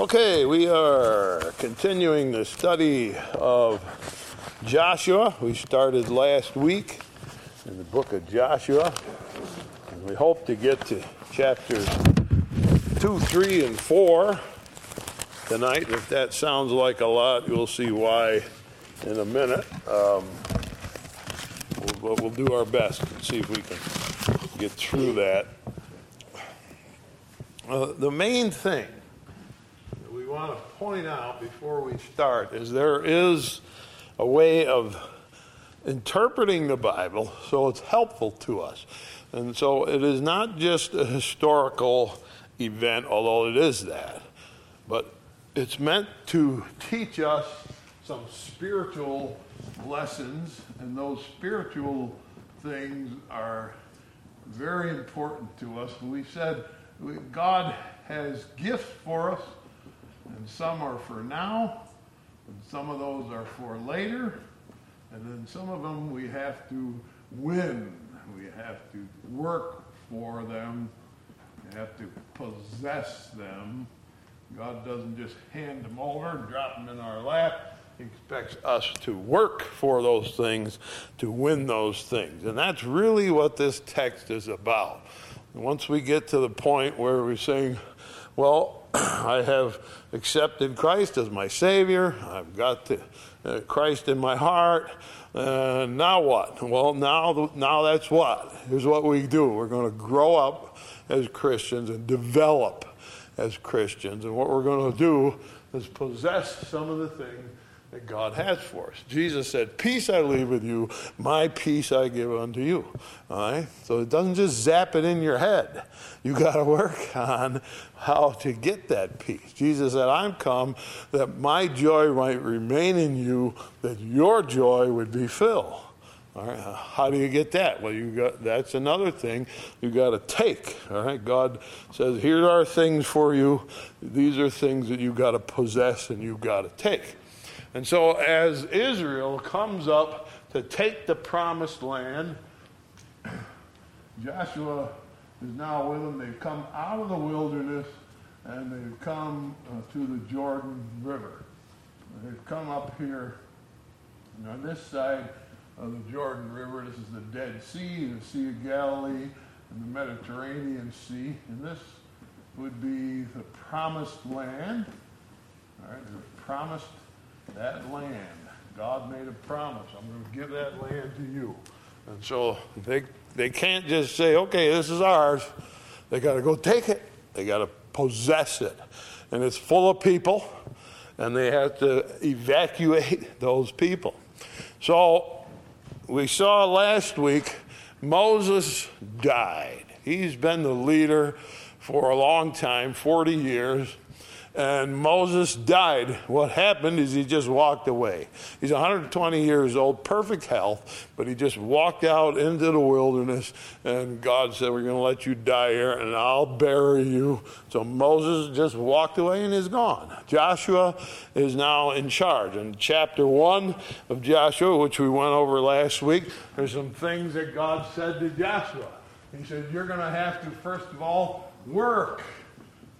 Okay, we are continuing the study of Joshua. We started last week in the book of Joshua, and we hope to get to chapters 2, 3, and 4 tonight. If that sounds like a lot, you'll see why in a minute. Um, we'll, we'll do our best and see if we can get through that. Uh, the main thing want to point out before we start is there is a way of interpreting the Bible so it's helpful to us. And so it is not just a historical event, although it is that, but it's meant to teach us some spiritual lessons, and those spiritual things are very important to us. We said God has gifts for us and some are for now, and some of those are for later, and then some of them we have to win. We have to work for them. We have to possess them. God doesn't just hand them over, drop them in our lap. He expects us to work for those things, to win those things. And that's really what this text is about. once we get to the point where we're saying, well, I have accepted Christ as my Savior. I've got the, uh, Christ in my heart. Uh, now what? Well, now, now that's what? Here's what we do we're going to grow up as Christians and develop as Christians. And what we're going to do is possess some of the things that God has for us. Jesus said, Peace I leave with you, my peace I give unto you. All right? So it doesn't just zap it in your head. You got to work on how to get that peace. Jesus said, I'm come that my joy might remain in you, that your joy would be filled. All right, uh, how do you get that? Well, you got that's another thing you got to take. All right, God says, "Here are things for you. These are things that you got to possess and you got to take." And so, as Israel comes up to take the promised land, Joshua is now with them. They've come out of the wilderness and they've come uh, to the Jordan River. They've come up here on this side of the Jordan River. This is the Dead Sea, the Sea of Galilee, and the Mediterranean Sea. And this would be the promised land. All right, the promised that land, God made a promise. I'm going to give that land to you. And so they, they can't just say, okay, this is ours. They got to go take it, they got to possess it. And it's full of people, and they have to evacuate those people. So we saw last week Moses died. He's been the leader for a long time 40 years and Moses died. What happened is he just walked away. He's 120 years old, perfect health, but he just walked out into the wilderness, and God said, We're going to let you die here, and I'll bury you. So Moses just walked away and is gone. Joshua is now in charge. In chapter 1 of Joshua, which we went over last week, there's some things that God said to Joshua. He said, You're going to have to, first of all, work.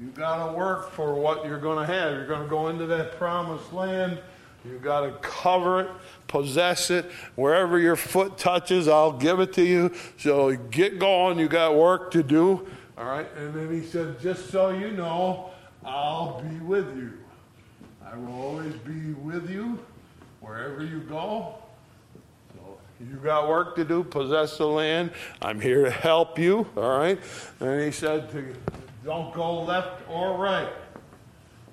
You've got to work for what you're going to have. You're going to go into that promised land. You've got to cover it, possess it. Wherever your foot touches, I'll give it to you. So get going. You got work to do. All right. And then he said, just so you know, I'll be with you. I will always be with you wherever you go. So you got work to do, possess the land. I'm here to help you. All right. And he said to don't go left or right.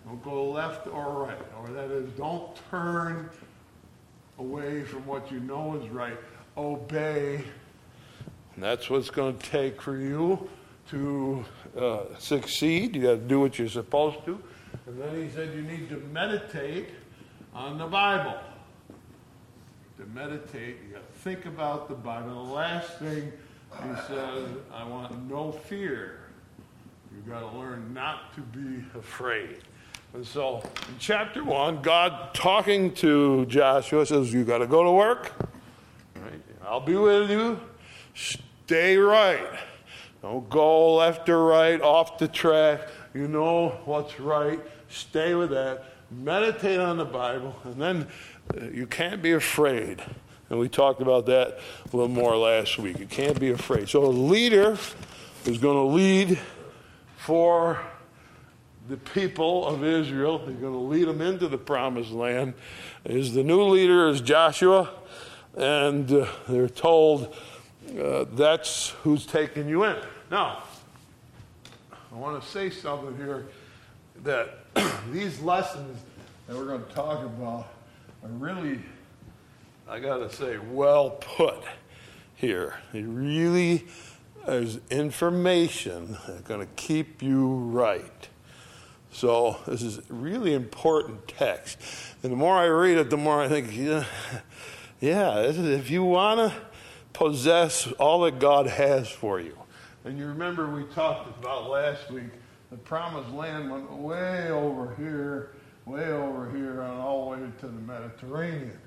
Don't go left or right. Or that is, don't turn away from what you know is right. Obey. And that's what's going to take for you to uh, succeed. You got to do what you're supposed to. And then he said you need to meditate on the Bible. To meditate, you got to think about the Bible. The last thing he says, I want no fear. You've got to learn not to be afraid. And so in chapter one, God talking to Joshua says, You got to go to work. I'll be with you. Stay right. Don't go left or right, off the track. You know what's right. Stay with that. Meditate on the Bible, and then uh, you can't be afraid. And we talked about that a little more last week. You can't be afraid. So, a leader is going to lead for the people of Israel. He's going to lead them into the promised land. Is the new leader is Joshua, and uh, they're told uh, that's who's taking you in. Now, I want to say something here that these lessons that we're going to talk about are really, I got to say, well put here. It really is information that's going to keep you right. So this is really important text. And the more I read it, the more I think, yeah, yeah if you want to possess all that God has for you. And you remember we talked about last week, the promised land went way over here, way over here, and all the way to the Mediterranean.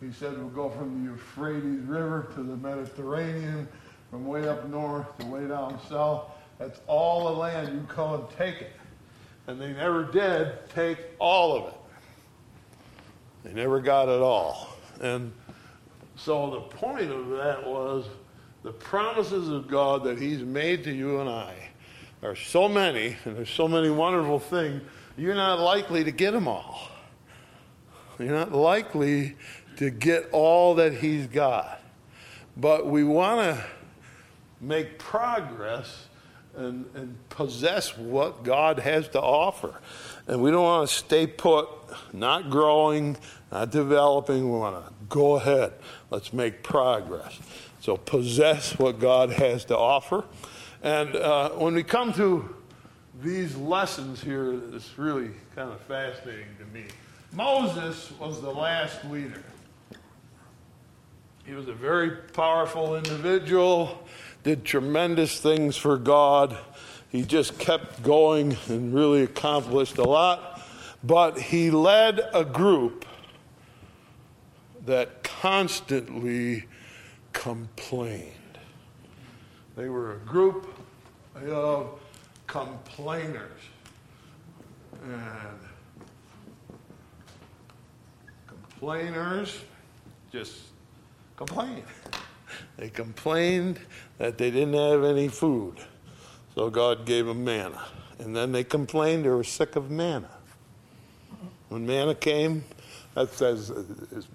He said we'll go from the Euphrates River to the Mediterranean, from way up north to way down south. That's all the land you come and take it. And they never did take all of it. They never got it all. And so the point of that was the promises of God that He's made to you and I are so many, and there's so many wonderful things, you're not likely to get them all. You're not likely to get all that He's got. But we want to make progress and, and possess what God has to offer. And we don't want to stay put, not growing, not developing. We want to go ahead. Let's make progress. So possess what God has to offer. And uh, when we come to these lessons here, it's really kind of fascinating to me. Moses was the last leader. He was a very powerful individual did tremendous things for God. He just kept going and really accomplished a lot. But he led a group that constantly complained. They were a group of complainers. And complainers just complain. They complained that they didn't have any food. So God gave them manna. And then they complained they were sick of manna. When manna came, that says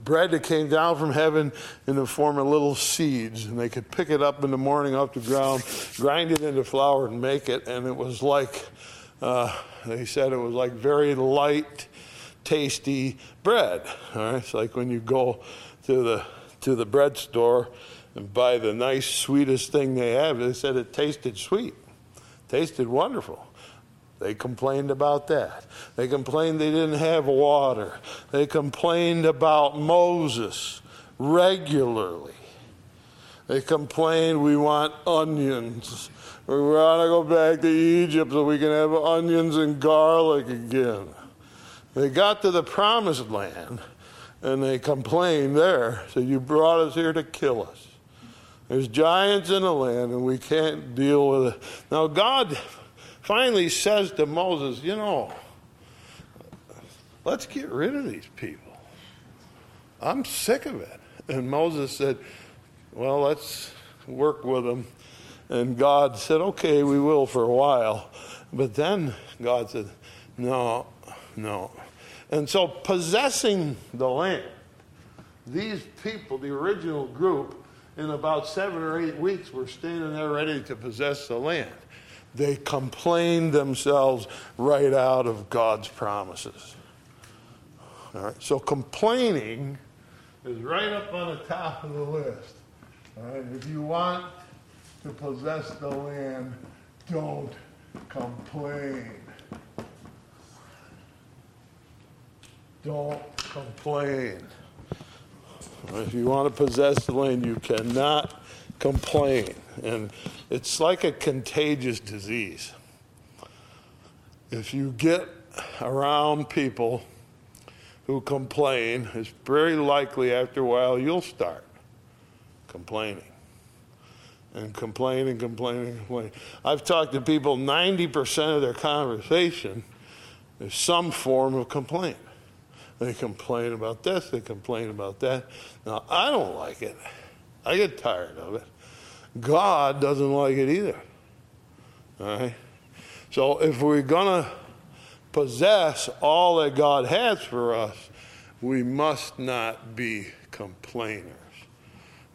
bread that came down from heaven in the form of little seeds, and they could pick it up in the morning off the ground, grind it into flour, and make it. And it was like, uh, they said it was like very light, tasty bread. All right, it's like when you go to the to the bread store and buy the nice, sweetest thing they have. They said it tasted sweet, tasted wonderful. They complained about that. They complained they didn't have water. They complained about Moses regularly. They complained we want onions. We want to go back to Egypt so we can have onions and garlic again. They got to the promised land and they complained there. So you brought us here to kill us. There's giants in the land, and we can't deal with it. Now, God finally says to Moses, You know, let's get rid of these people. I'm sick of it. And Moses said, Well, let's work with them. And God said, Okay, we will for a while. But then God said, No, no. And so, possessing the land, these people, the original group, in about seven or eight weeks were standing there ready to possess the land. They complained themselves right out of God's promises. All right, so complaining is right up on the top of the list. All right, if you want to possess the land, don't complain. Don't complain. If you want to possess the land, you cannot complain. And it's like a contagious disease. If you get around people who complain, it's very likely after a while you'll start complaining. and complaining, complaining, complain and complain. I've talked to people, 90% of their conversation is some form of complaint. They complain about this, they complain about that. Now, I don't like it. I get tired of it. God doesn't like it either. All right? So if we're going to possess all that God has for us, we must not be complainers.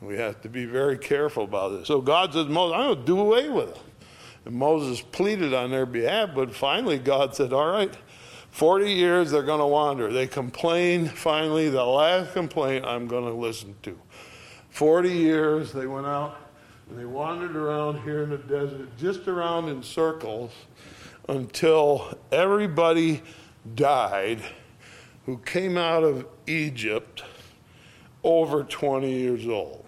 We have to be very careful about this. So God says, Moses, I'm going to do away with it. And Moses pleaded on their behalf, but finally God said, All right, 40 years they're going to wander. They complain, finally, the last complaint I'm going to listen to. 40 years they went out and they wandered around here in the desert, just around in circles, until everybody died who came out of Egypt over 20 years old.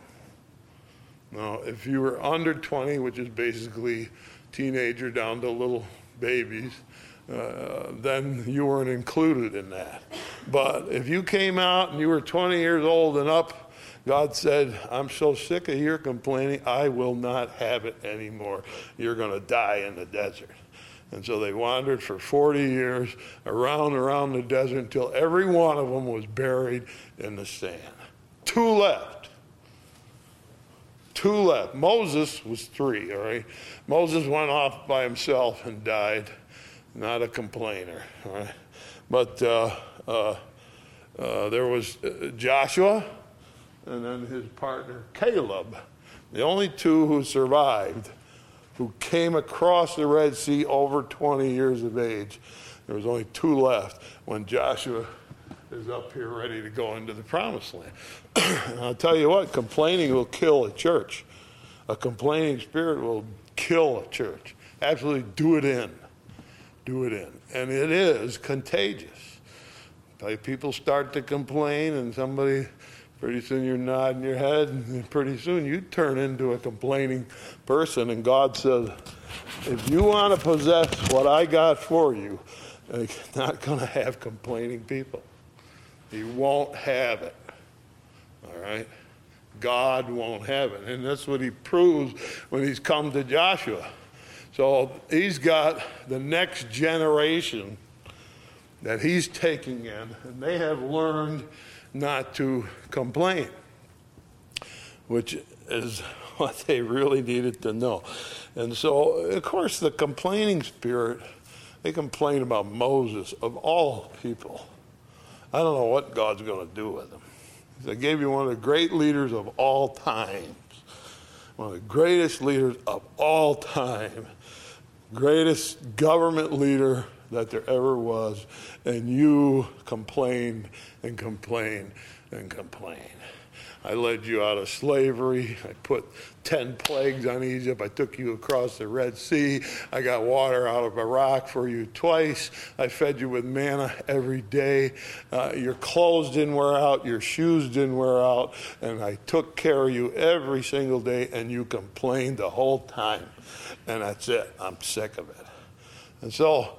Now, if you were under 20, which is basically teenager down to little babies, uh, then you weren't included in that. But if you came out and you were 20 years old and up, God said, I'm so sick of your complaining, I will not have it anymore. You're going to die in the desert. And so they wandered for 40 years around around the desert until every one of them was buried in the sand. Two left. Two left. Moses was three, all right? Moses went off by himself and died. Not a complainer? But uh, uh, uh, there was uh, Joshua and then his partner Caleb, the only two who survived, who came across the Red Sea over 20 years of age. There was only two left when Joshua is up here ready to go into the promised land. I'll tell you what, complaining will kill a church. A complaining spirit will kill a church. Absolutely do it in. Do it in. And it is contagious. People start to complain and somebody Pretty soon you're nodding your head, and pretty soon you turn into a complaining person. And God says, if you want to possess what I got for you, uh, you're not going to have complaining people. He won't have it. All right? God won't have it. And that's what he proves when he's come to Joshua. So he's got the next generation that he's taking in, and they have learned not to complain, which is what they really needed to know. And so, of course, the complaining spirit, they complain about Moses, of all people. I don't know what God's going to do with him. They gave you one of the great leaders of all times, one of the greatest leaders of all time, greatest government leader that there ever was, and you complain and complain and complain. I led you out of slavery. I put 10 plagues on Egypt. I took you across the Red Sea. I got water out of a rock for you twice. I fed you with manna every day. Uh, your clothes didn't wear out. Your shoes didn't wear out. And I took care of you every single day, and you complained the whole time. And that's it. I'm sick of it. And so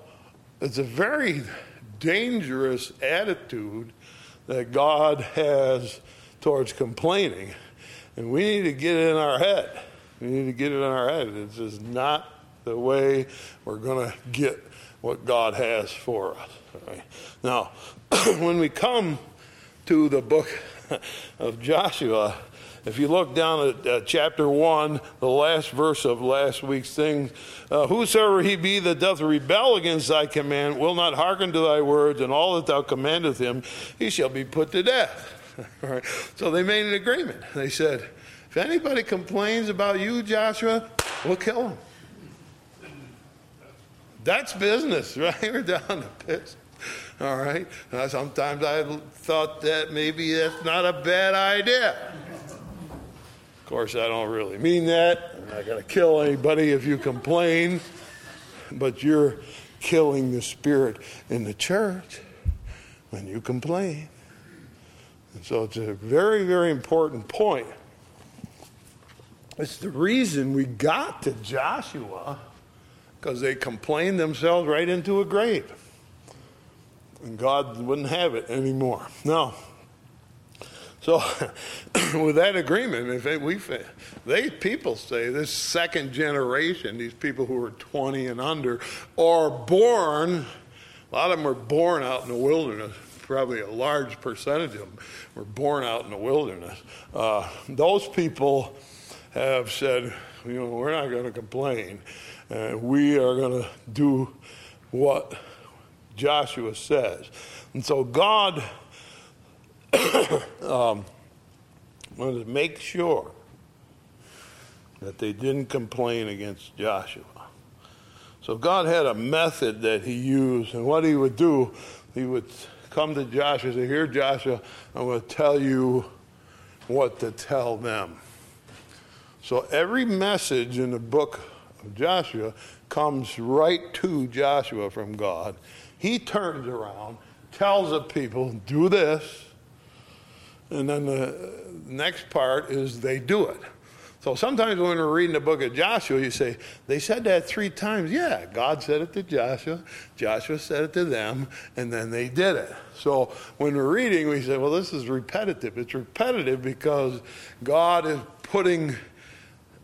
it's a very dangerous attitude that God has towards complaining. And we need to get it in our head. We need to get it in our head. It's just not the way we're going to get what God has for us. Right? Now, when we come to the book of Joshua, if you look down at uh, chapter 1, the last verse of last week's thing, uh, whosoever he be that doth rebel against thy command, will not hearken to thy words, and all that thou commandest him, he shall be put to death. So they made an agreement. They said, if anybody complains about you, Joshua, we'll kill him. That's business, right? We're down to business. All right. Now, sometimes I thought that maybe that's not a bad idea Of course, I don't really mean that. I'm not going to kill anybody if you complain, but you're killing the spirit in the church when you complain. So it's a very, very important point. It's the reason we got to Joshua because they complained themselves right into a grave. And God wouldn't have it anymore. Now, So, with that agreement, if we, they people say this second generation, these people who are 20 and under, are born. A lot of them are born out in the wilderness. Probably a large percentage of them were born out in the wilderness. Uh, those people have said, you know, we're not going to complain. Uh, we are going to do what Joshua says. And so God um, wanted to make sure that they didn't complain against Joshua. So God had a method that he used, and what he would do, he would come to Joshua and say, Here, Joshua, I'm going to tell you what to tell them. So every message in the book of Joshua comes right to Joshua from God. He turns around, tells the people, do this, and then the next part is they do it. So sometimes when we're reading the book of Joshua, you say, they said that three times. Yeah, God said it to Joshua, Joshua said it to them, and then they did it. So when we're reading, we say, well, this is repetitive. It's repetitive because God is putting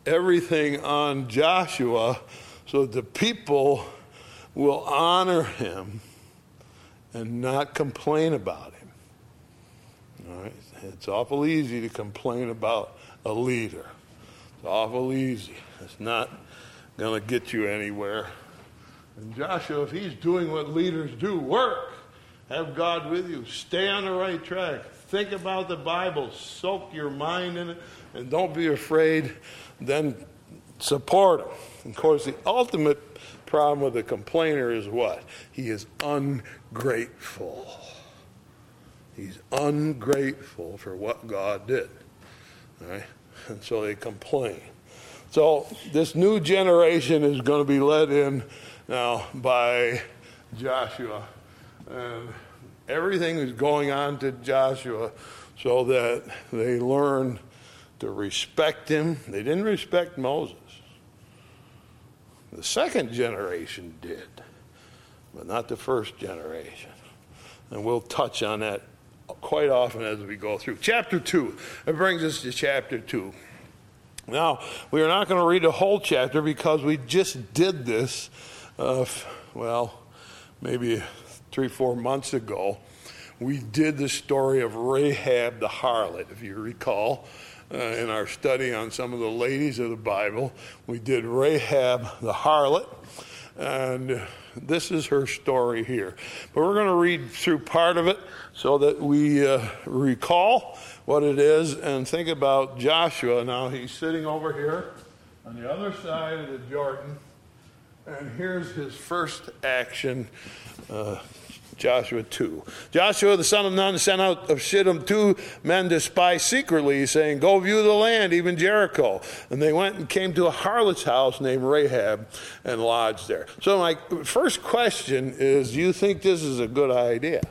everything on Joshua so the people will honor him and not complain about him. All right? It's awful easy to complain about a leader. Awful easy. It's not going to get you anywhere. And Joshua, if he's doing what leaders do, work. Have God with you. Stay on the right track. Think about the Bible. Soak your mind in it. And don't be afraid. Then support him. Of course, the ultimate problem with the complainer is what? He is ungrateful. He's ungrateful for what God did. Right? And so they complain. So this new generation is going to be led in now by Joshua. And everything is going on to Joshua so that they learn to respect him. They didn't respect Moses. The second generation did, but not the first generation. And we'll touch on that quite often as we go through. Chapter 2. It brings us to chapter 2. Now, we are not going to read the whole chapter because we just did this, uh, well, maybe three, four months ago. We did the story of Rahab the harlot, if you recall. Uh, in our study on some of the ladies of the Bible, we did Rahab the harlot. And this is her story here. But we're going to read through part of it so that we uh, recall what it is and think about Joshua. Now, he's sitting over here on the other side of the Jordan. And here's his first action uh, Joshua 2. Joshua the son of Nun sent out of Shittim two men to spy secretly, saying, Go view the land, even Jericho. And they went and came to a harlot's house named Rahab and lodged there. So, my first question is Do you think this is a good idea?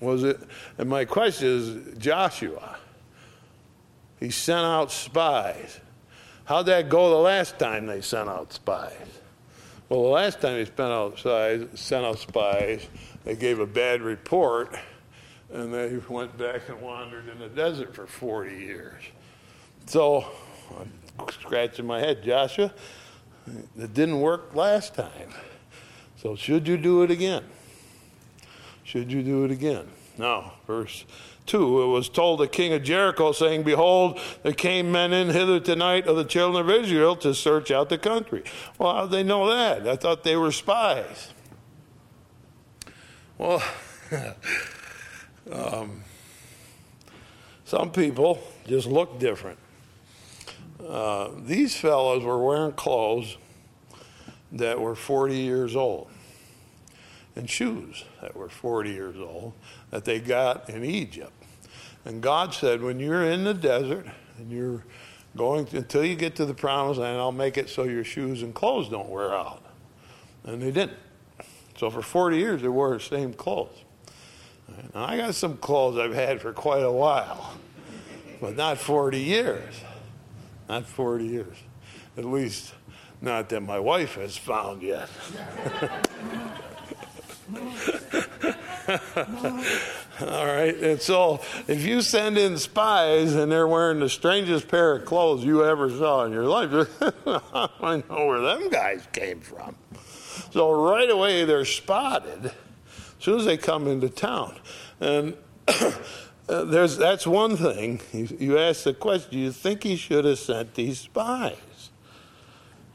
Was it? And my question is Joshua. He sent out spies. How'd that go the last time they sent out spies? Well, the last time he sent out spies, sent out spies, they gave a bad report, and they went back and wandered in the desert for 40 years. So I'm scratching my head, Joshua. It didn't work last time. So should you do it again? Should you do it again? Now, verse 2 it was told the king of Jericho, saying, Behold, there came men in hither tonight of the children of Israel to search out the country. Well, how did they know that? I thought they were spies. Well, um, some people just look different. Uh, these fellows were wearing clothes that were 40 years old and shoes that were 40 years old that they got in Egypt. And God said, when you're in the desert and you're going to, until you get to the promised land, I'll make it so your shoes and clothes don't wear out. And they didn't. So for 40 years, they wore the same clothes. I got some clothes I've had for quite a while, but not 40 years. Not 40 years. At least, not that my wife has found yet. All right. And so if you send in spies and they're wearing the strangest pair of clothes you ever saw in your life, I know where them guys came from. So right away they're spotted as soon as they come into town. And uh, there's, that's one thing. You, you ask the question do you think he should have sent these spies?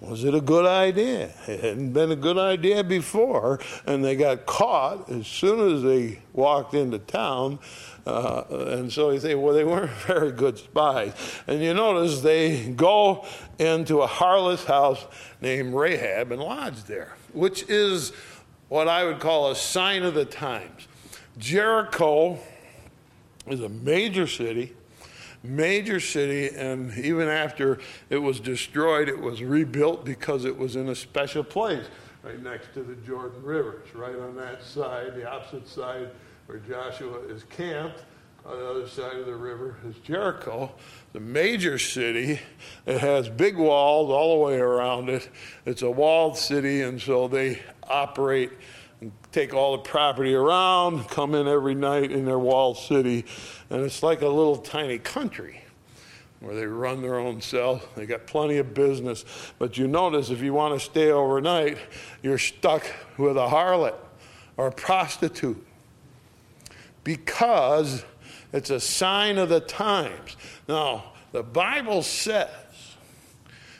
Was it a good idea? It hadn't been a good idea before, and they got caught as soon as they walked into town. Uh, and so you think, well, they weren't very good spies. And you notice they go into a harlot's house named Rahab and lodge there, which is what I would call a sign of the times. Jericho is a major city major city, and even after it was destroyed, it was rebuilt because it was in a special place right next to the Jordan River. It's right on that side, the opposite side where Joshua is camped. On the other side of the river is Jericho, the major city. It has big walls all the way around it. It's a walled city, and so they operate take all the property around, come in every night in their walled city, and it's like a little tiny country where they run their own cell. They got plenty of business. But you notice if you want to stay overnight, you're stuck with a harlot or a prostitute because it's a sign of the times. Now, the Bible says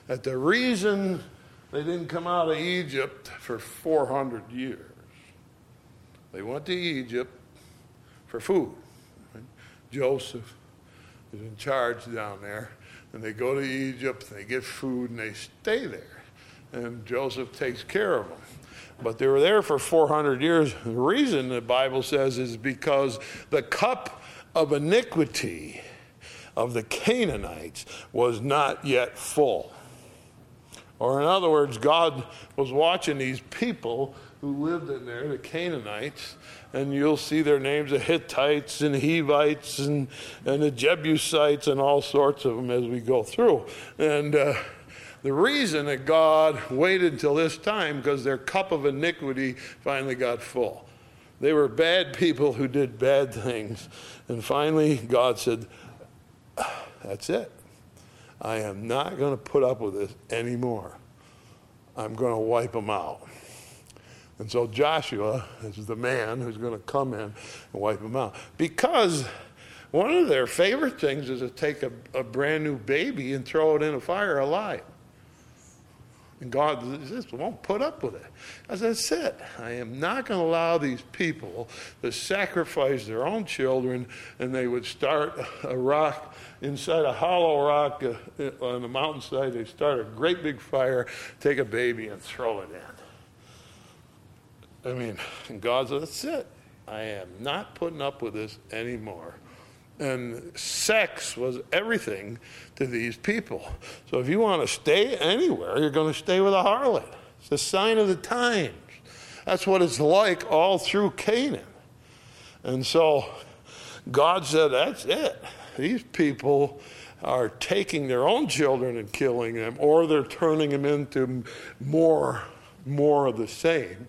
that the reason they didn't come out of Egypt for 400 years, they went to Egypt for food. Joseph is in charge down there. And they go to Egypt, and they get food, and they stay there. And Joseph takes care of them. But they were there for 400 years. The reason the Bible says is because the cup of iniquity of the Canaanites was not yet full. Or, in other words, God was watching these people who lived in there, the Canaanites, and you'll see their names the Hittites and Hivites and, and the Jebusites and all sorts of them as we go through. And uh, the reason that God waited until this time because their cup of iniquity finally got full. They were bad people who did bad things. And finally, God said, That's it. I am not going to put up with this anymore. I'm going to wipe them out. And so Joshua is the man who's going to come in and wipe them out. Because one of their favorite things is to take a, a brand new baby and throw it in a fire alive. And God just won't put up with it. As I said, I am not going to allow these people to sacrifice their own children, and they would start a rock inside a hollow rock uh, on the mountainside. They start a great big fire, take a baby, and throw it in. I mean, God said, that's it. I am not putting up with this anymore. And sex was everything to these people. So if you want to stay anywhere, you're going to stay with a harlot. It's a sign of the times. That's what it's like all through Canaan. And so God said, that's it. These people are taking their own children and killing them, or they're turning them into more, more of the same.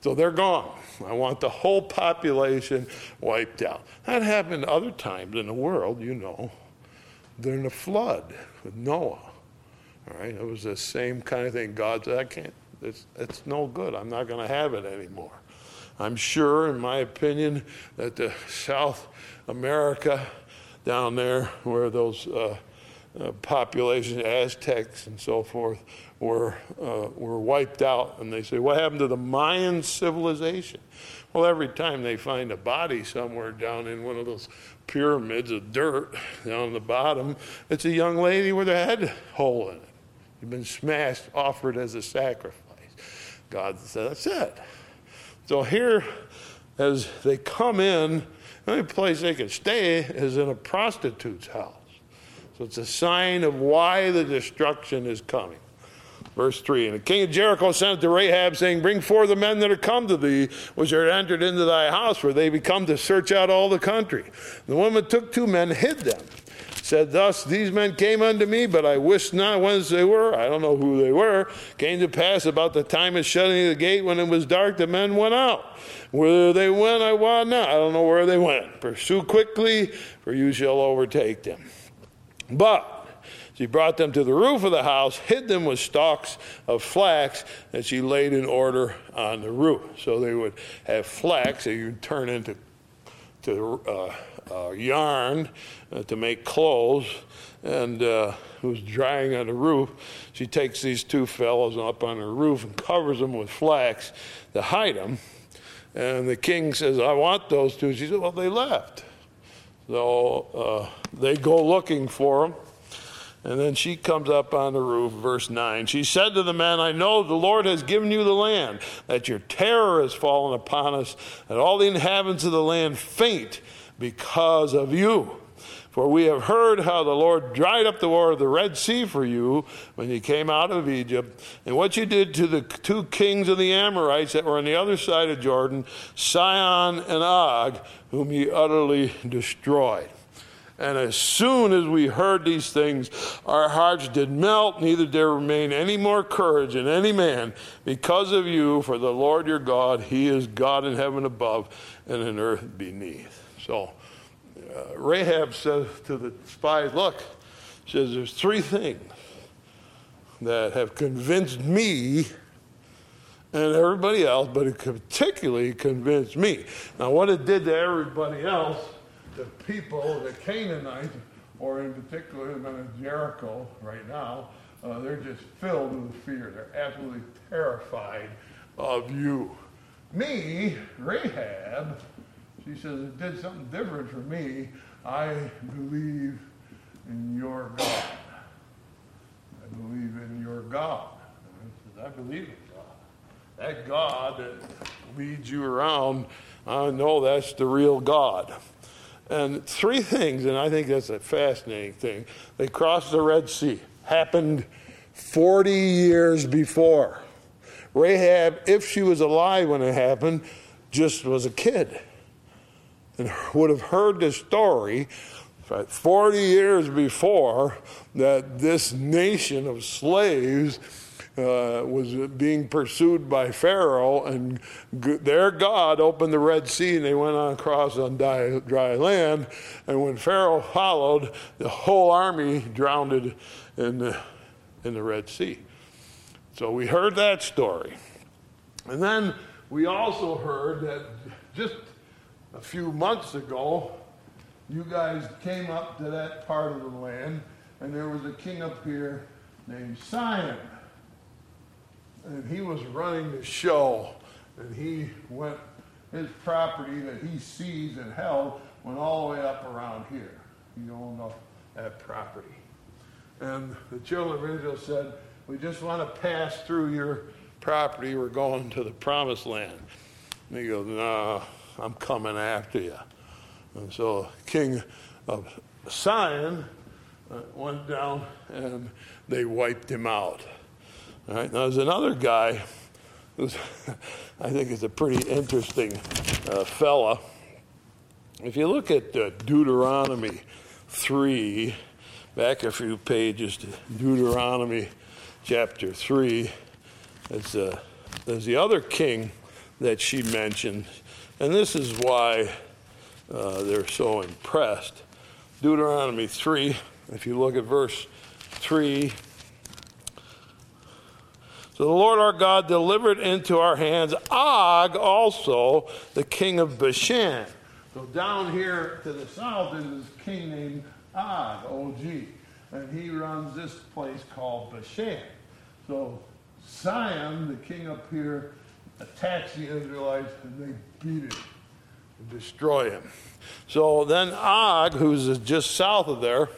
So they're gone. I want the whole population wiped out. That happened other times in the world, you know. During the flood with Noah. All right, it was the same kind of thing. God said, I can't, it's, it's no good. I'm not going to have it anymore. I'm sure, in my opinion, that the South America down there, where those uh, uh, populations, Aztecs and so forth, were, uh, were wiped out. And they say, What happened to the Mayan civilization? Well, every time they find a body somewhere down in one of those pyramids of dirt down the bottom, it's a young lady with a head hole in it. You've been smashed, offered as a sacrifice. God said, That's it. So here, as they come in, the only place they can stay is in a prostitute's house. So it's a sign of why the destruction is coming. Verse 3 And the king of Jericho sent to Rahab, saying, Bring forth the men that are come to thee, which are entered into thy house, for they be come to search out all the country. The woman took two men, hid them said thus, These men came unto me, but I wist not whence they were. I don't know who they were. Came to pass about the time of shutting the gate when it was dark, the men went out. Where they went, I wot not. I don't know where they went. Pursue quickly, for you shall overtake them. But she brought them to the roof of the house, hid them with stalks of flax, and she laid in order on the roof. So they would have flax that you'd turn into to, uh, uh, yarn uh, to make clothes, and uh, it was drying on the roof. She takes these two fellows up on her roof and covers them with flax to hide them. And the king says, I want those two. She said, Well, they left. So uh, they go looking for them. And then she comes up on the roof, verse 9. She said to the men, I know the Lord has given you the land, that your terror has fallen upon us, and all the inhabitants of the land faint because of you. For we have heard how the Lord dried up the water of the Red Sea for you when you came out of Egypt, and what you did to the two kings of the Amorites that were on the other side of Jordan, Sihon and Og, whom ye utterly destroyed. And as soon as we heard these things, our hearts did melt, neither there remain any more courage in any man because of you, for the Lord your God, He is God in heaven above and in earth beneath. So uh, Rahab says to the spies, Look, says there's three things that have convinced me and everybody else, but it particularly convinced me. Now, what it did to everybody else the people, the Canaanites, or in particular the men of Jericho right now, uh, they're just filled with fear. They're absolutely terrified of you. Me, Rahab, she says, it did something different for me. I believe in your God. I believe in your God. Says, I believe in God. That God that leads you around, I know that's the real God. And three things, and I think that's a fascinating thing. They crossed the Red Sea, happened 40 years before. Rahab, if she was alive when it happened, just was a kid and would have heard the story 40 years before that this nation of slaves uh, was being pursued by Pharaoh, and g- their God opened the Red Sea, and they went on across on dry, dry land. And when Pharaoh followed, the whole army drowned in the, in the Red Sea. So we heard that story. And then we also heard that just a few months ago, you guys came up to that part of the land, and there was a king up here named Sihon and he was running the show, and he went, his property that he seized and held went all the way up around here. He owned up that property. And the children of Israel said, We just want to pass through your property. We're going to the promised land. And he goes, No, I'm coming after you. And so King of Sihon uh, went down and they wiped him out. All right, now there's another guy who's, I think, is a pretty interesting uh, fella. If you look at uh, Deuteronomy 3, back a few pages to Deuteronomy chapter 3, it's, uh, there's the other king that she mentioned, and this is why uh, they're so impressed. Deuteronomy 3, if you look at verse 3, so the Lord our God delivered into our hands Og also, the king of Bashan. So down here to the south is this king named Og, O-G. And he runs this place called Bashan. So Sihon, the king up here, attacks the Israelites and they beat him and destroy him. So then Og, who's just south of there,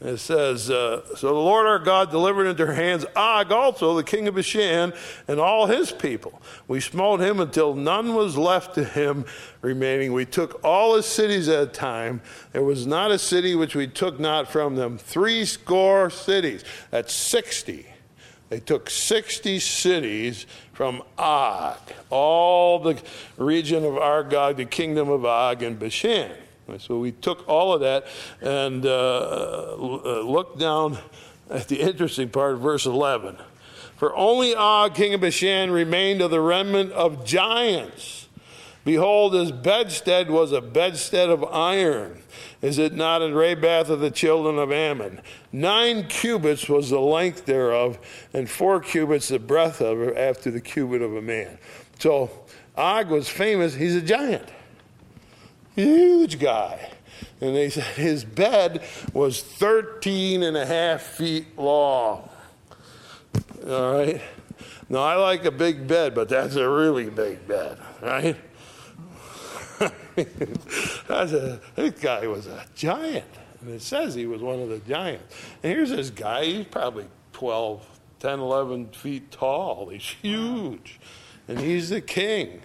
it says, uh, So the Lord our God delivered into her hands Og also, the king of Bashan, and all his people. We smote him until none was left to him remaining. We took all his cities at a time. There was not a city which we took not from them. Three score cities. That's 60. They took 60 cities from Og, all the region of Argob, the kingdom of Og and Bashan. So we took all of that and uh, uh, looked down at the interesting part of verse 11. For only Og, king of Bashan, remained of the remnant of giants. Behold, his bedstead was a bedstead of iron. Is it not in Rabbath of the children of Ammon? Nine cubits was the length thereof, and four cubits the breadth of it, after the cubit of a man. So Og was famous. He's a giant, huge guy. And they said his bed was 13 and a half feet long. All right? Now, I like a big bed, but that's a really big bed, right? that's a, this guy was a giant. And it says he was one of the giants. And here's this guy, he's probably 12, 10, 11 feet tall. He's huge. And he's the king.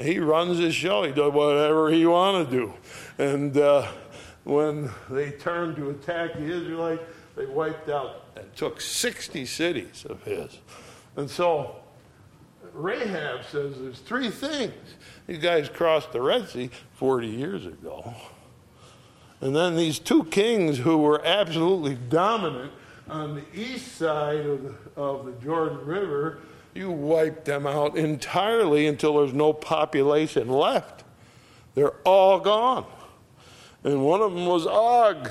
He runs his show. He does whatever he want to do. And uh, when they turned to attack the Israelites, they wiped out and took 60 cities of his. And so Rahab says there's three things. These guys crossed the Red Sea 40 years ago. And then these two kings who were absolutely dominant on the east side of the, of the Jordan River, you wiped them out entirely until there's no population left. They're all gone. And one of them was Og.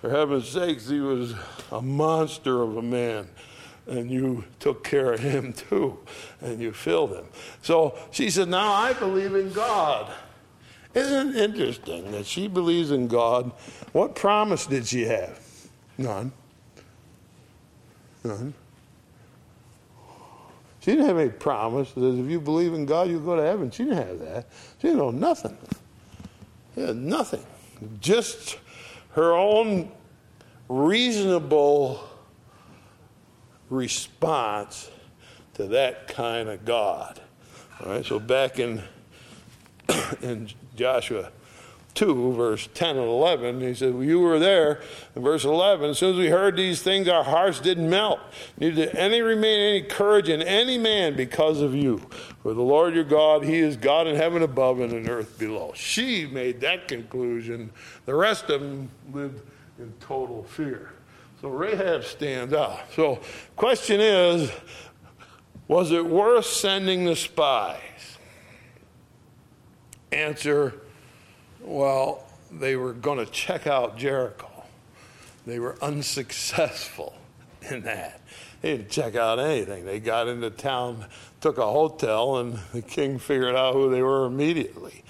For heaven's sakes, he was a monster of a man. And you took care of him too, and you filled him. So she said, Now I believe in God. Isn't it interesting that she believes in God? What promise did she have? None. None. She didn't have any promise that if you believe in God, you'll go to heaven. She didn't have that. She didn't know nothing. She had nothing. Just her own reasonable response to that kind of God. All right, so back in, in Joshua 2, verse 10 and 11, he said, well, You were there. In verse 11, as soon as we heard these things, our hearts didn't melt. Neither did any remain any courage in any man because of you. For the Lord your God, He is God in heaven above and in earth below. She made that conclusion. The rest of them lived in total fear. So Rahab stands out. So, question is, was it worth sending the spies? Answer, well, they were going to check out Jericho. They were unsuccessful in that. They didn't check out anything. They got into town, took a hotel, and the king figured out who they were immediately.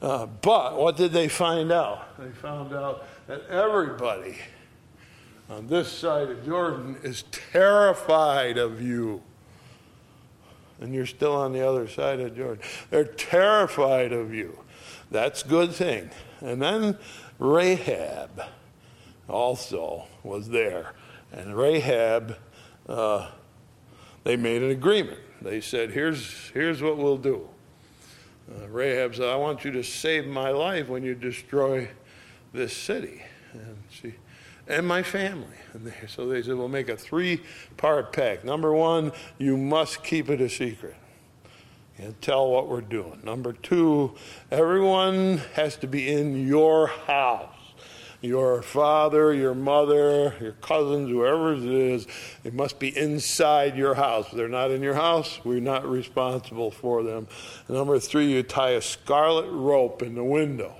Uh, but what did they find out? They found out that everybody on this side of Jordan is terrified of you. And you're still on the other side of Jordan. They're terrified of you. That's good thing. And then Rahab also was there. And Rahab, uh, they made an agreement. They said, here's, here's what we'll do. Uh, Rahab said, I want you to save my life when you destroy this city. And she, and my family. And they, so they said, we'll make a three part pact. Number one, you must keep it a secret and tell what we're doing. Number two, everyone has to be in your house. Your father, your mother, your cousins, whoever it is, it must be inside your house. If they're not in your house, we're not responsible for them. Number three, you tie a scarlet rope in the window.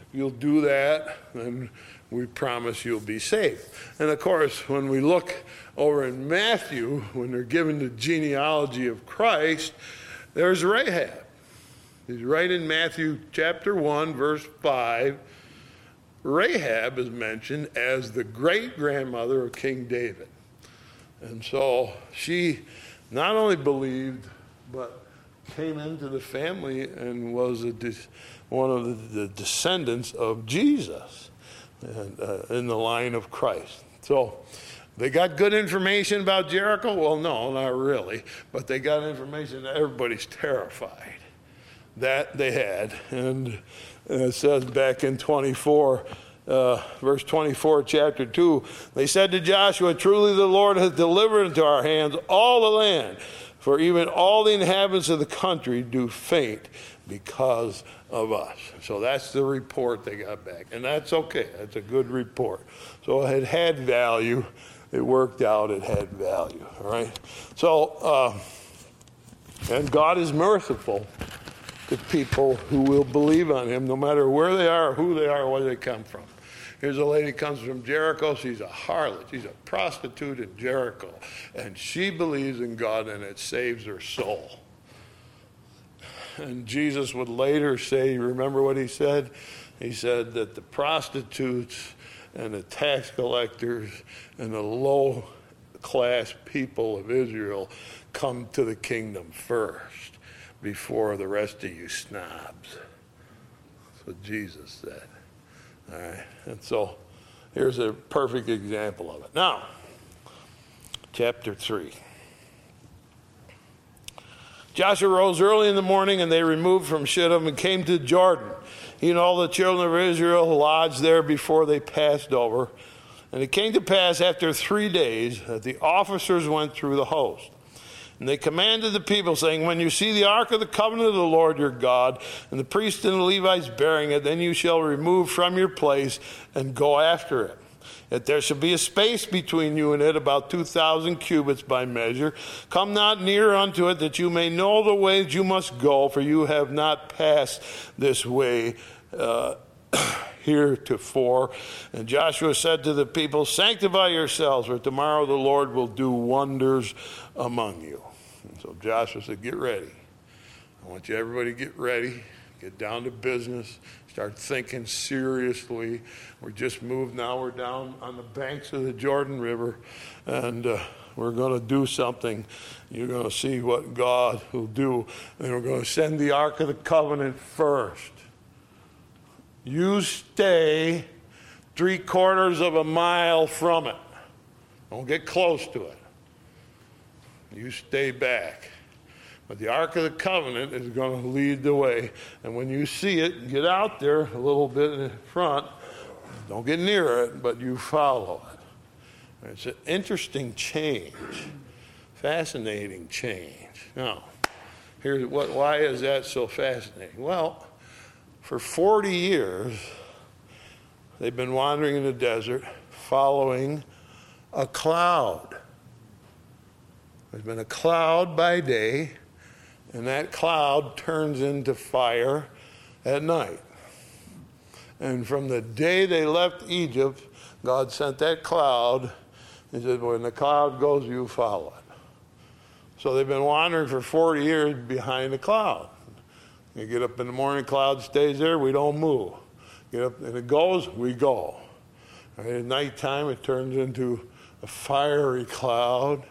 If you'll do that, then we promise you'll be safe. And of course, when we look over in Matthew, when they're given the genealogy of Christ, there's Rahab. He's right in Matthew chapter 1, verse 5. Rahab is mentioned as the great grandmother of King David. And so she not only believed, but came into the family and was de- one of the, the descendants of Jesus and, uh, in the line of Christ. So they got good information about Jericho? Well, no, not really. But they got information that everybody's terrified. That they had. And it says back in 24, uh, verse 24, chapter 2, they said to Joshua, Truly the Lord has delivered into our hands all the land For even all the inhabitants of the country do faint because of us. So that's the report they got back. And that's okay. That's a good report. So it had value. It worked out. It had value. All right. So, uh, and God is merciful to people who will believe on Him no matter where they are, who they are, where they come from. Here's a lady comes from Jericho. She's a harlot. She's a prostitute in Jericho. And she believes in God and it saves her soul. And Jesus would later say, You remember what he said? He said that the prostitutes and the tax collectors and the low class people of Israel come to the kingdom first before the rest of you snobs. That's what Jesus said. All right. And so here's a perfect example of it. Now, chapter 3. Joshua rose early in the morning and they removed from Shittim and came to Jordan. And all the children of Israel lodged there before they passed over. And it came to pass after three days that the officers went through the host. And they commanded the people, saying, When you see the ark of the covenant of the Lord your God, and the priests and the Levites bearing it, then you shall remove from your place and go after it. That there shall be a space between you and it, about 2,000 cubits by measure. Come not near unto it, that you may know the ways you must go, for you have not passed this way. Uh, heretofore. And Joshua said to the people, Sanctify yourselves, for tomorrow the Lord will do wonders among you. And so Joshua said, Get ready. I want you everybody to get ready, get down to business, start thinking seriously. We just moved now, we're down on the banks of the Jordan River, and uh, we're going to do something. You're going to see what God will do. And we're going to send the Ark of the Covenant first. You stay three quarters of a mile from it. Don't get close to it. You stay back. But the Ark of the Covenant is going to lead the way. And when you see it, get out there a little bit in front. Don't get near it, but you follow it. It's an interesting change, fascinating change. Now, here's what, why is that so fascinating? Well, for 40 years, they've been wandering in the desert following a cloud. There's been a cloud by day, and that cloud turns into fire at night. And from the day they left Egypt, God sent that cloud. He said, When the cloud goes, you follow it. So they've been wandering for 40 years behind the cloud. You get up in the morning, cloud stays there, we don't move. Get up and it goes, we go. Right, at nighttime, it turns into a fiery cloud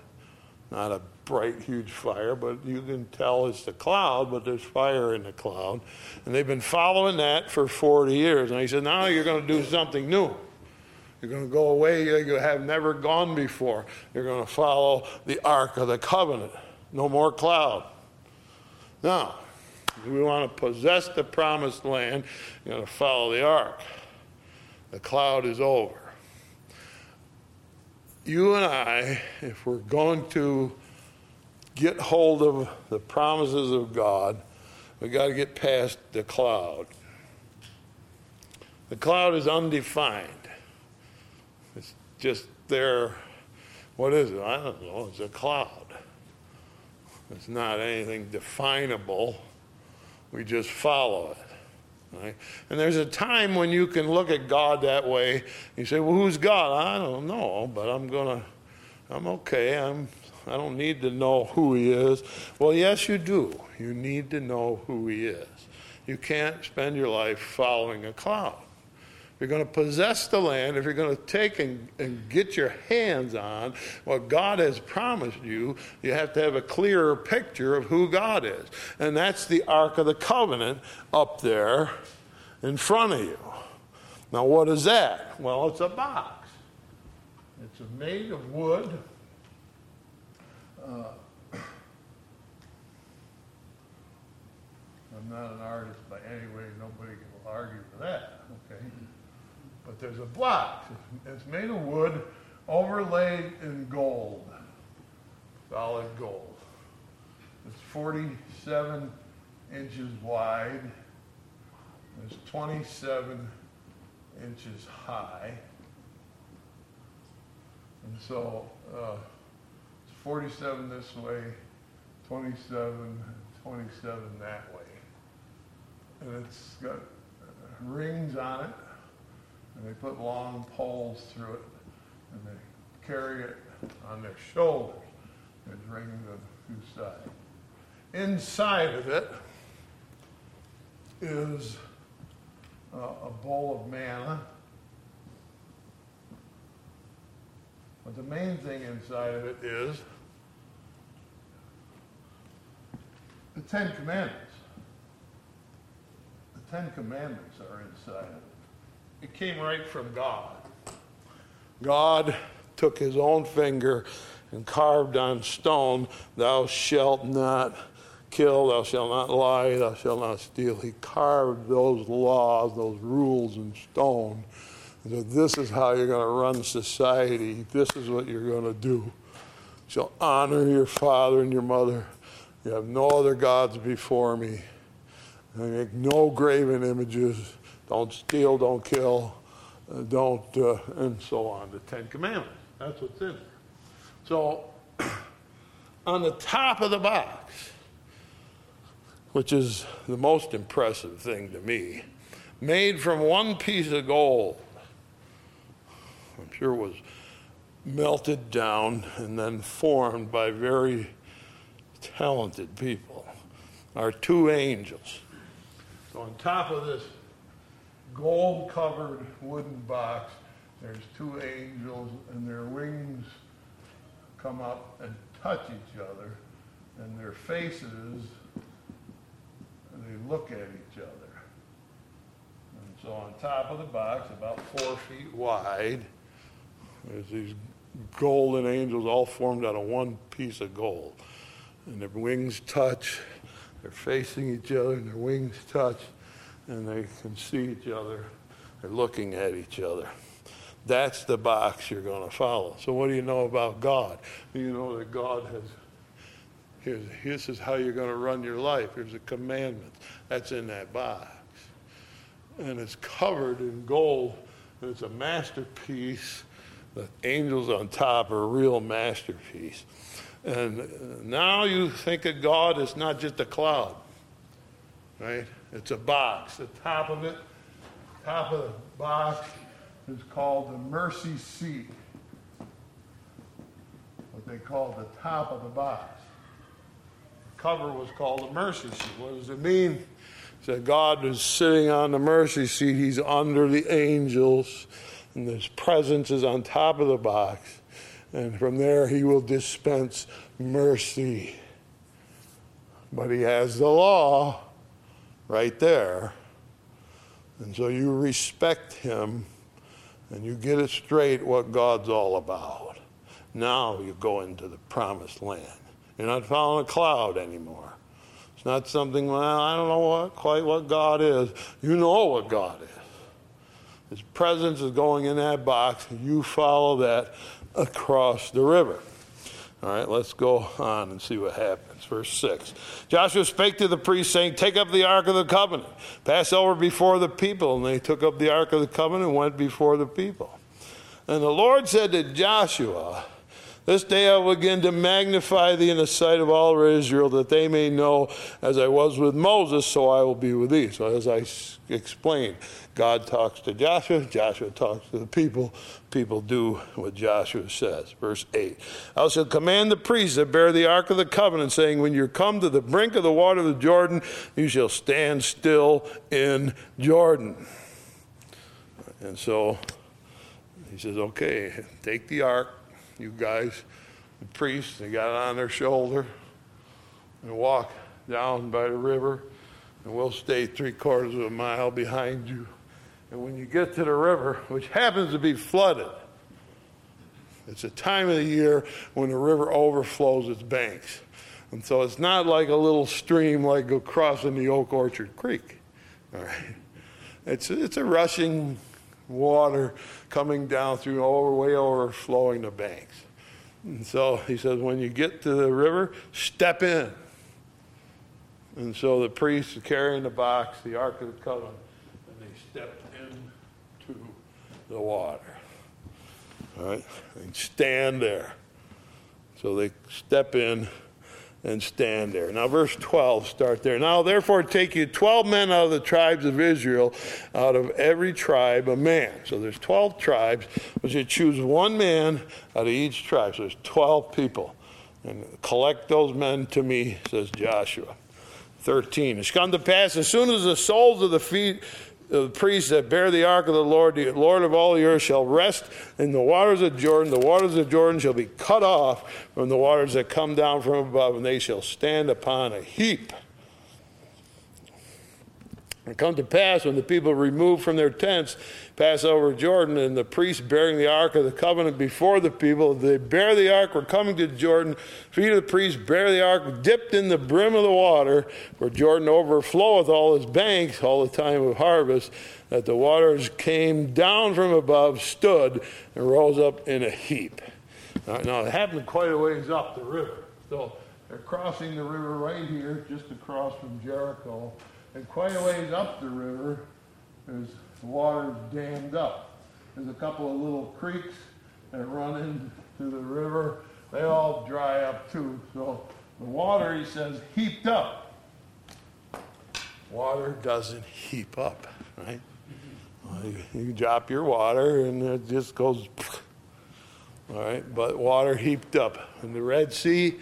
not a bright, huge fire, but you can tell it's the cloud, but there's fire in the cloud. And they've been following that for 40 years. And he said, now you're going to do something new. You're going to go away you have never gone before. You're going to follow the Ark of the Covenant. No more cloud. Now, we want to possess the promised land. You're going to follow the Ark. The cloud is over you and I, if we're going to get hold of the promises of God, we got to get past the cloud. The cloud is undefined. It's just there. What is it? I don't know. It's a cloud. It's not anything definable. We just follow it. Right? And there's a time when you can look at God that way. You say, "Well, who's God?" I don't know, but I'm gonna. I'm okay. I'm. I don't need to know who He is. Well, yes, you do. You need to know who He is. You can't spend your life following a cloud. If you're going to possess the land, if you're going to take and, and get your hands on what God has promised you, you have to have a clearer picture of who God is. And that's the Ark of the Covenant up there in front of you. Now, what is that? Well, it's a box. It's made of wood. Uh, I'm not an artist by any way. Nobody will argue with that. Okay. But there's a block. It's made of wood overlaid in gold, solid gold. It's 47 inches wide. It's 27 inches high. And so uh, 47 this way, 27, 27 that way. And it's got rings on it, and they put long poles through it, and they carry it on their shoulders. There's rings on two. Inside of it is uh, a bowl of manna. But the main thing inside of it is the Ten Commandments. The Ten Commandments are inside of it. It came right from God. God took his own finger and carved on stone, Thou shalt not kill, thou shalt not lie, thou shalt not steal. He carved those laws, those rules in stone. Said, This is how you're going to run society. This is what you're going to do. You shall honor your father and your mother. You have no other gods before me. And make no graven images. Don't steal, don't kill, uh, don't, uh, and so on. The Ten Commandments. That's what's in there. So, on the top of the box, which is the most impressive thing to me, made from one piece of gold. I'm sure it was melted down and then formed by very talented people, are two angels. So, on top of this gold covered wooden box, there's two angels, and their wings come up and touch each other, and their faces they look at each other. And so on top of the box, about four feet wide, there's these golden angels all formed out of one piece of gold. And their wings touch, they're facing each other, and their wings touch, and they can see each other. They're looking at each other. That's the box you're going to follow. So, what do you know about God? You know that God has Here's, this is how you're going to run your life. Here's a commandment. That's in that box. And it's covered in gold. It's a masterpiece. The angels on top are a real masterpiece. And uh, now you think of God as not just a cloud, right? It's a box. The top of it, top of the box is called the mercy seat. What they call the top of the box The cover was called the mercy seat. What does it mean? That God is sitting on the mercy seat. He's under the angels, and his presence is on top of the box. And from there, he will dispense mercy. But he has the law right there. And so you respect him and you get it straight what God's all about. Now you go into the promised land. You're not following a cloud anymore. It's not something, well, I don't know what, quite what God is. You know what God is. His presence is going in that box, you follow that across the river. All right, let's go on and see what happens. Verse 6. Joshua spake to the priests, saying, Take up the ark of the covenant, pass over before the people. And they took up the ark of the covenant and went before the people. And the Lord said to Joshua, this day I will begin to magnify thee in the sight of all Israel, that they may know as I was with Moses, so I will be with thee. So, as I explained, God talks to Joshua, Joshua talks to the people, people do what Joshua says. Verse 8 I shall command the priests that bear the ark of the covenant, saying, When you come to the brink of the water of the Jordan, you shall stand still in Jordan. And so he says, Okay, take the ark you guys, the priests, they got it on their shoulder and walk down by the river, and we'll stay three quarters of a mile behind you. And when you get to the river, which happens to be flooded, it's a time of the year when the river overflows its banks. And so it's not like a little stream like crossing the Oak Orchard Creek. All right. It's, it's a rushing water coming down through over, way overflowing the banks. And so he says, when you get to the river, step in. And so the priests are carrying the box, the Ark of the Covenant, and they step into the water. All right? And stand there. So they step in and stand there. Now, verse 12, start there. Now, therefore, take you 12 men out of the tribes of Israel, out of every tribe a man. So there's 12 tribes, but you choose one man out of each tribe. So there's 12 people. And collect those men to me, says Joshua. 13. It's come to pass as soon as the soles of the feet the priests that bear the ark of the Lord, the Lord of all the earth, shall rest in the waters of Jordan. The waters of Jordan shall be cut off from the waters that come down from above, and they shall stand upon a heap. And come to pass when the people removed from their tents, pass over Jordan, and the priests bearing the ark of the covenant before the people, they bear the ark, were coming to Jordan. Feet of the priests bear the ark, dipped in the brim of the water, where Jordan overfloweth all his banks all the time of harvest, that the waters came down from above, stood, and rose up in a heap. Now, now it happened quite a ways up the river. So they're crossing the river right here, just across from Jericho. And quite a ways up the river, there's the water's dammed up. There's a couple of little creeks that run into the river. They all dry up too. So the water, he says, heaped up. Water doesn't heap up, right? Well, you, you drop your water and it just goes. All right, but water heaped up. In the Red Sea,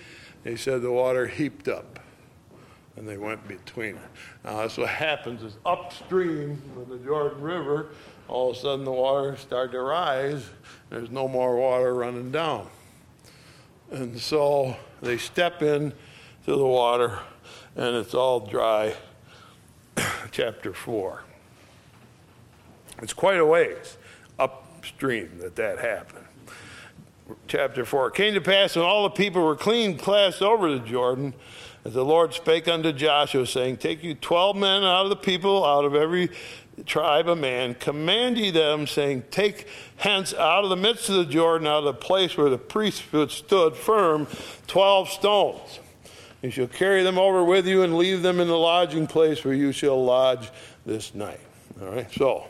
they said the water heaped up and they went between it. Now, that's what happens is upstream of the Jordan River, all of a sudden the water started to rise. There's no more water running down. And so they step in to the water, and it's all dry. Chapter 4. It's quite a ways upstream that that happened. Chapter 4. It came to pass when all the people were clean, passed over the Jordan, as the Lord spake unto Joshua, saying, Take you twelve men out of the people, out of every tribe a man, command ye them, saying, Take hence out of the midst of the Jordan, out of the place where the priesthood stood firm, twelve stones. You shall carry them over with you and leave them in the lodging place where you shall lodge this night. All right, so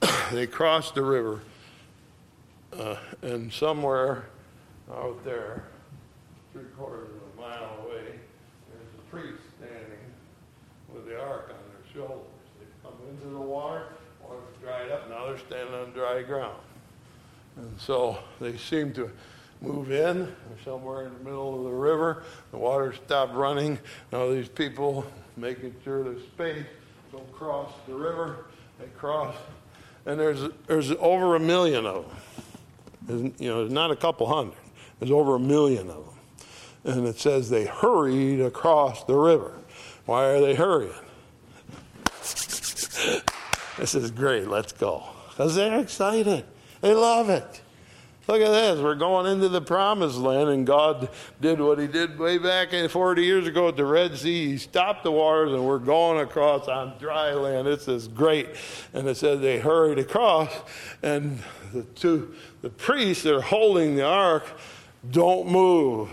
they crossed the river, uh, and somewhere out there, three quarters of a mile away, there's a priest standing with the ark on their shoulders. They come into the water, water's dried up, now they're standing on dry ground. And so they seem to move in, they're somewhere in the middle of the river, the water stopped running. Now these people making sure there's space, go cross the river, they cross, and there's there's over a million of them. There's, you know, there's not a couple hundred. There's over a million of them. And it says they hurried across the river. Why are they hurrying? this is great. Let's go. Because they're excited. They love it. Look at this. We're going into the promised land, and God did what He did way back 40 years ago at the Red Sea. He stopped the waters, and we're going across on dry land. This is great. And it says they hurried across, and the two the priests that are holding the ark don't move.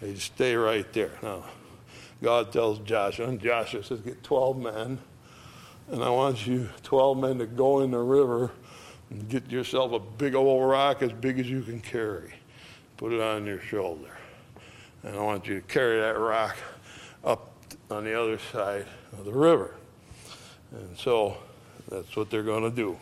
They stay right there. Now, God tells Joshua, and Joshua says, Get 12 men, and I want you, 12 men, to go in the river and get yourself a big old rock as big as you can carry. Put it on your shoulder. And I want you to carry that rock up on the other side of the river. And so that's what they're going to do.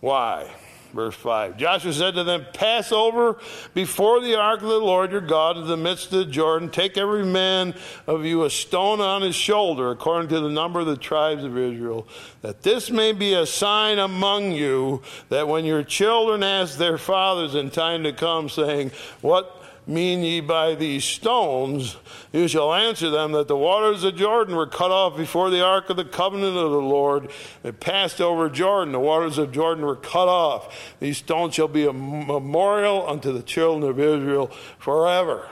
Why? Verse 5 Joshua said to them, Pass over before the ark of the Lord your God in the midst of the Jordan. Take every man of you a stone on his shoulder, according to the number of the tribes of Israel, that this may be a sign among you, that when your children ask their fathers in time to come, saying, What mean ye by these stones? You shall answer them that the waters of Jordan were cut off before the ark of the covenant of the Lord. It passed over Jordan. The waters of Jordan were cut off. These stones shall be a memorial unto the children of Israel forever.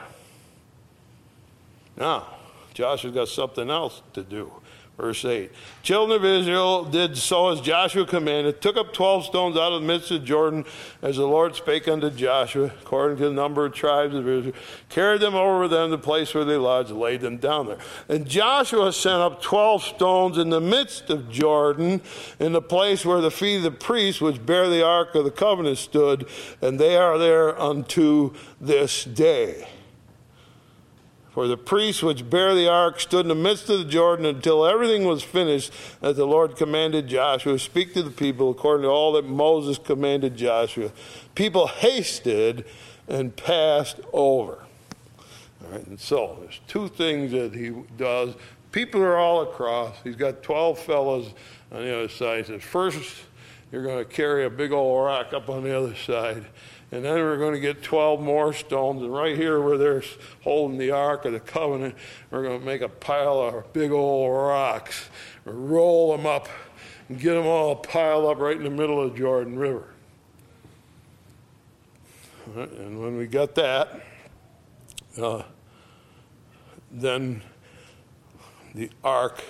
Now, Joshua's got something else to do. Verse 8 Children of Israel did so as Joshua commanded, took up 12 stones out of the midst of Jordan, as the Lord spake unto Joshua, according to the number of tribes of Israel, carried them over them to the place where they lodged, laid them down there. And Joshua sent up 12 stones in the midst of Jordan, in the place where the feet of the priests which bear the ark of the covenant stood, and they are there unto this day. For the priests which bear the ark stood in the midst of the Jordan until everything was finished that the Lord commanded Joshua. to Speak to the people according to all that Moses commanded Joshua. People hasted and passed over. All right, and so there's two things that he does. People are all across. He's got 12 fellows on the other side. He says, First, you're going to carry a big old rock up on the other side. And then we're going to get 12 more stones. And right here, where they're holding the Ark of the Covenant, we're going to make a pile of big old rocks, roll them up, and get them all piled up right in the middle of the Jordan River. And when we got that, uh, then the ark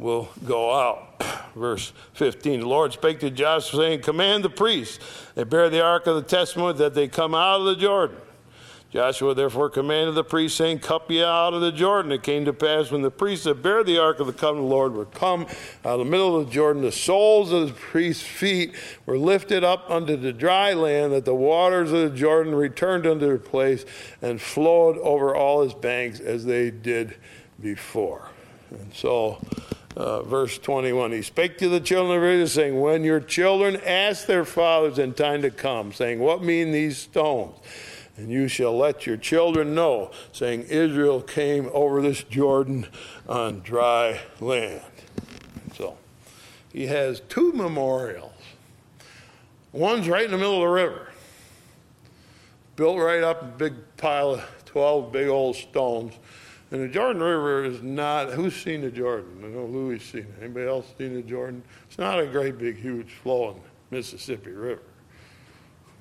will go out. Verse 15 The Lord spake to Joshua, saying, Command the priests that bear the ark of the testimony that they come out of the Jordan. Joshua therefore commanded the priests, saying, Cup ye out of the Jordan. It came to pass when the priests that bear the ark of the covenant of the Lord were come out of the middle of the Jordan, the soles of the priests' feet were lifted up unto the dry land, that the waters of the Jordan returned unto their place and flowed over all its banks as they did before. And so uh, verse 21 He spake to the children of Israel, saying, When your children ask their fathers in time to come, saying, What mean these stones? And you shall let your children know, saying, Israel came over this Jordan on dry land. So he has two memorials. One's right in the middle of the river, built right up a big pile of 12 big old stones and the Jordan River is not, who's seen the Jordan? I know Louis seen it. Anybody else seen the Jordan? It's not a great big, huge flowing Mississippi River.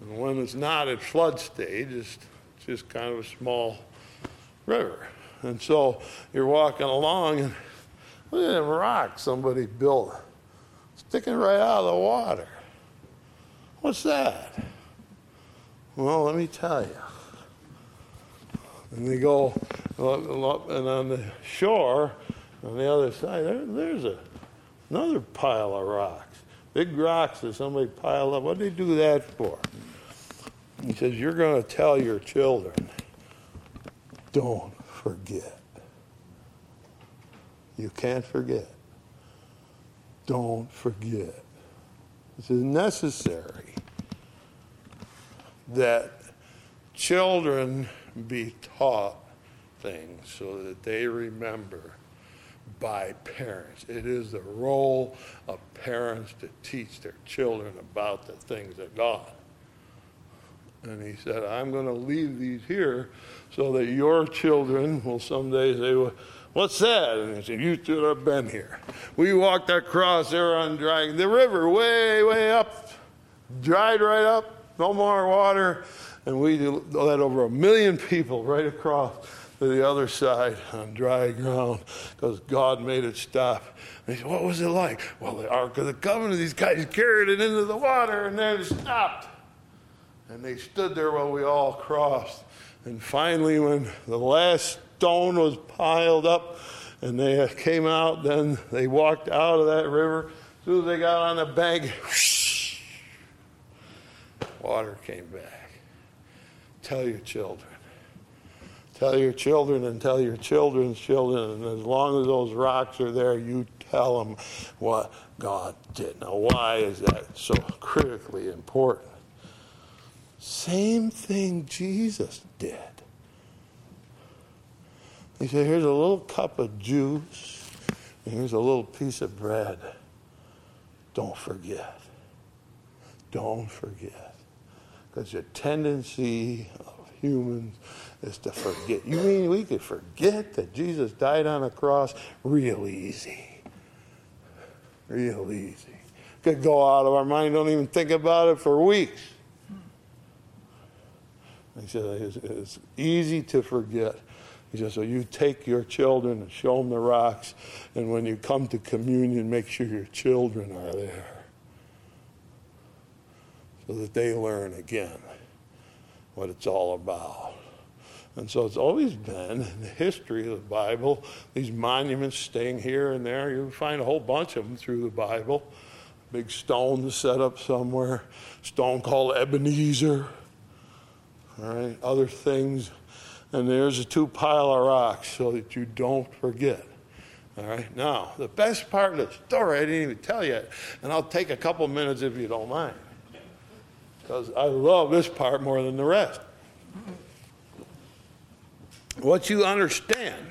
And when it's not at flood stage, it's just kind of a small river. And so you're walking along and look at them rocks somebody built sticking right out of the water. What's that? Well, let me tell you. And they go, and on the shore, on the other side, there, there's a, another pile of rocks. Big rocks that somebody piled up. What did they do that for? He says, You're going to tell your children, don't forget. You can't forget. Don't forget. This is necessary that children be taught things so that they remember by parents. It is the role of parents to teach their children about the things of God. And he said, I'm going to leave these here so that your children will someday say, What's that? And he said, You should have been here. We walked across there on dry, the river way, way up, dried right up, no more water and we led over a million people right across to the other side on dry ground because God made it stop. And he said, What was it like? Well, the Ark of the Covenant, these guys carried it into the water and then it stopped. And they stood there while we all crossed. And finally, when the last stone was piled up and they came out, then they walked out of that river. As soon as they got on the bank, water came back. Tell your children. Tell your children and tell your children's children. And as long as those rocks are there, you tell them what God did. Now, why is that so critically important? Same thing Jesus did. He said, Here's a little cup of juice, and here's a little piece of bread. Don't forget. Don't forget. Because your tendency of humans is to forget. You mean we could forget that Jesus died on a cross? Real easy. Real easy. Could go out of our mind, don't even think about it for weeks. He said it's, it's easy to forget He says, So you take your children and show them the rocks, and when you come to communion, make sure your children are there so that they learn again what it's all about. And so it's always been in the history of the Bible, these monuments staying here and there. You find a whole bunch of them through the Bible. Big stone set up somewhere, stone called Ebenezer, all right, other things. And there's a two pile of rocks so that you don't forget. All right, now, the best part of the story I didn't even tell you, and I'll take a couple minutes if you don't mind, because I love this part more than the rest. What you understand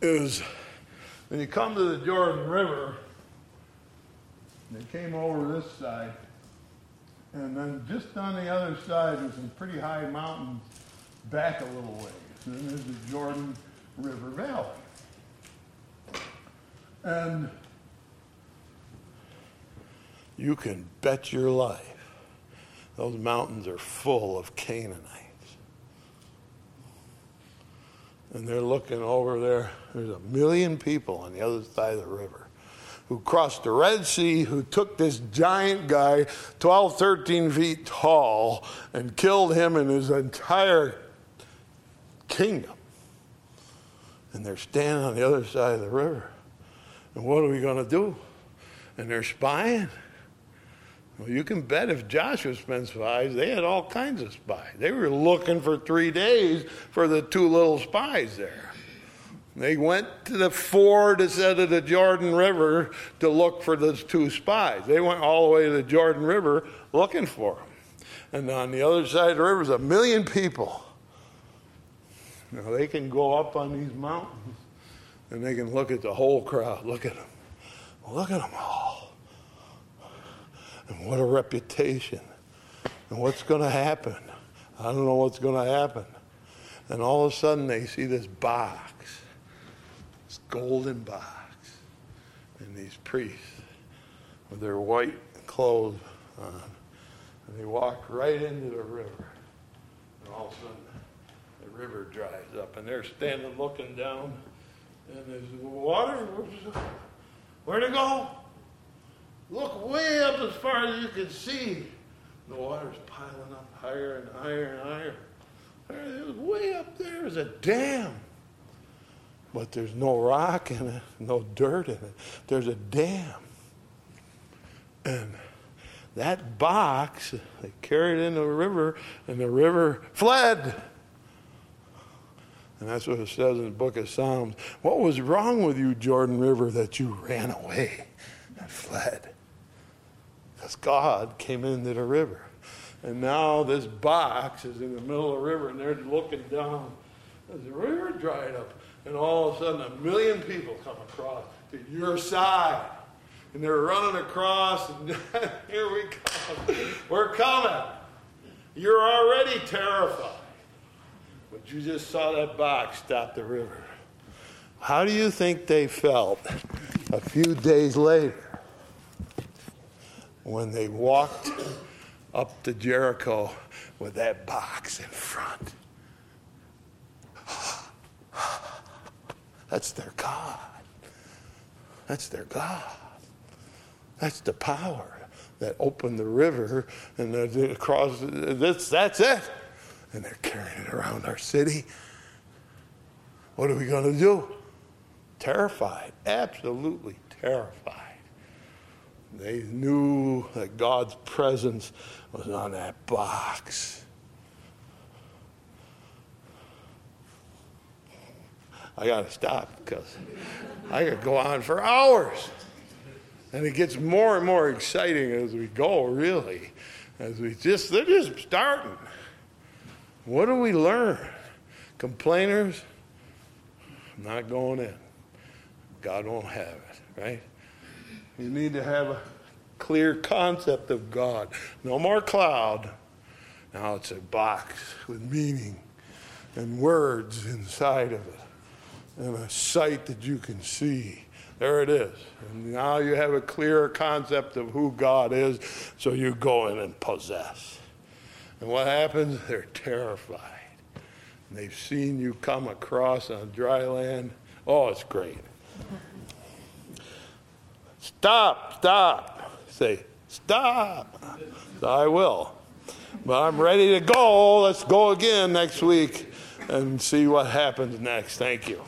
is when you come to the Jordan River, they came over this side, and then just on the other side there's some pretty high mountains back a little ways. And there's the Jordan River Valley. And you can bet your life those mountains are full of Canaanites. And they're looking over there. There's a million people on the other side of the river who crossed the Red Sea, who took this giant guy, 12, 13 feet tall, and killed him and his entire kingdom. And they're standing on the other side of the river. And what are we going to do? And they're spying. Well, you can bet if Joshua spent spies, they had all kinds of spies. They were looking for three days for the two little spies there. They went to the ford instead of the Jordan River to look for those two spies. They went all the way to the Jordan River looking for them. And on the other side of the river is a million people. Now they can go up on these mountains and they can look at the whole crowd. Look at them. Look at them all. And what a reputation. And what's going to happen? I don't know what's going to happen. And all of a sudden they see this box, this golden box, and these priests with their white clothes on. And they walk right into the river. And all of a sudden the river dries up. And they're standing looking down. And there's water. Where'd it go? Look way up as far as you can see. The water's piling up higher and higher and higher. Way up. There's a dam. But there's no rock in it, no dirt in it. There's a dam. And that box, they carried in the river, and the river fled. And that's what it says in the book of Psalms. What was wrong with you, Jordan River, that you ran away and fled? Because God came into the river. And now this box is in the middle of the river, and they're looking down as the river dried up. And all of a sudden, a million people come across to your side. And they're running across, and here we come. We're coming. You're already terrified. But you just saw that box stop the river. How do you think they felt a few days later when they walked up to Jericho with that box in front? That's their God. That's their God. That's the power that opened the river and across. That's, that's it. And they're carrying it around our city. What are we going to do? Terrified, absolutely terrified. They knew that God's presence was on that box. I got to stop because I could go on for hours. And it gets more and more exciting as we go, really. As we just, they're just starting. What do we learn? Complainers, not going in. God won't have it, right? You need to have a clear concept of God. No more cloud. Now it's a box with meaning and words inside of it and a sight that you can see. There it is. And now you have a clearer concept of who God is, so you go in and possess. And what happens? They're terrified. and they've seen you come across on dry land. Oh, it's great. Stop, stop. Say, stop. I will. But I'm ready to go. Let's go again next week and see what happens next. Thank you.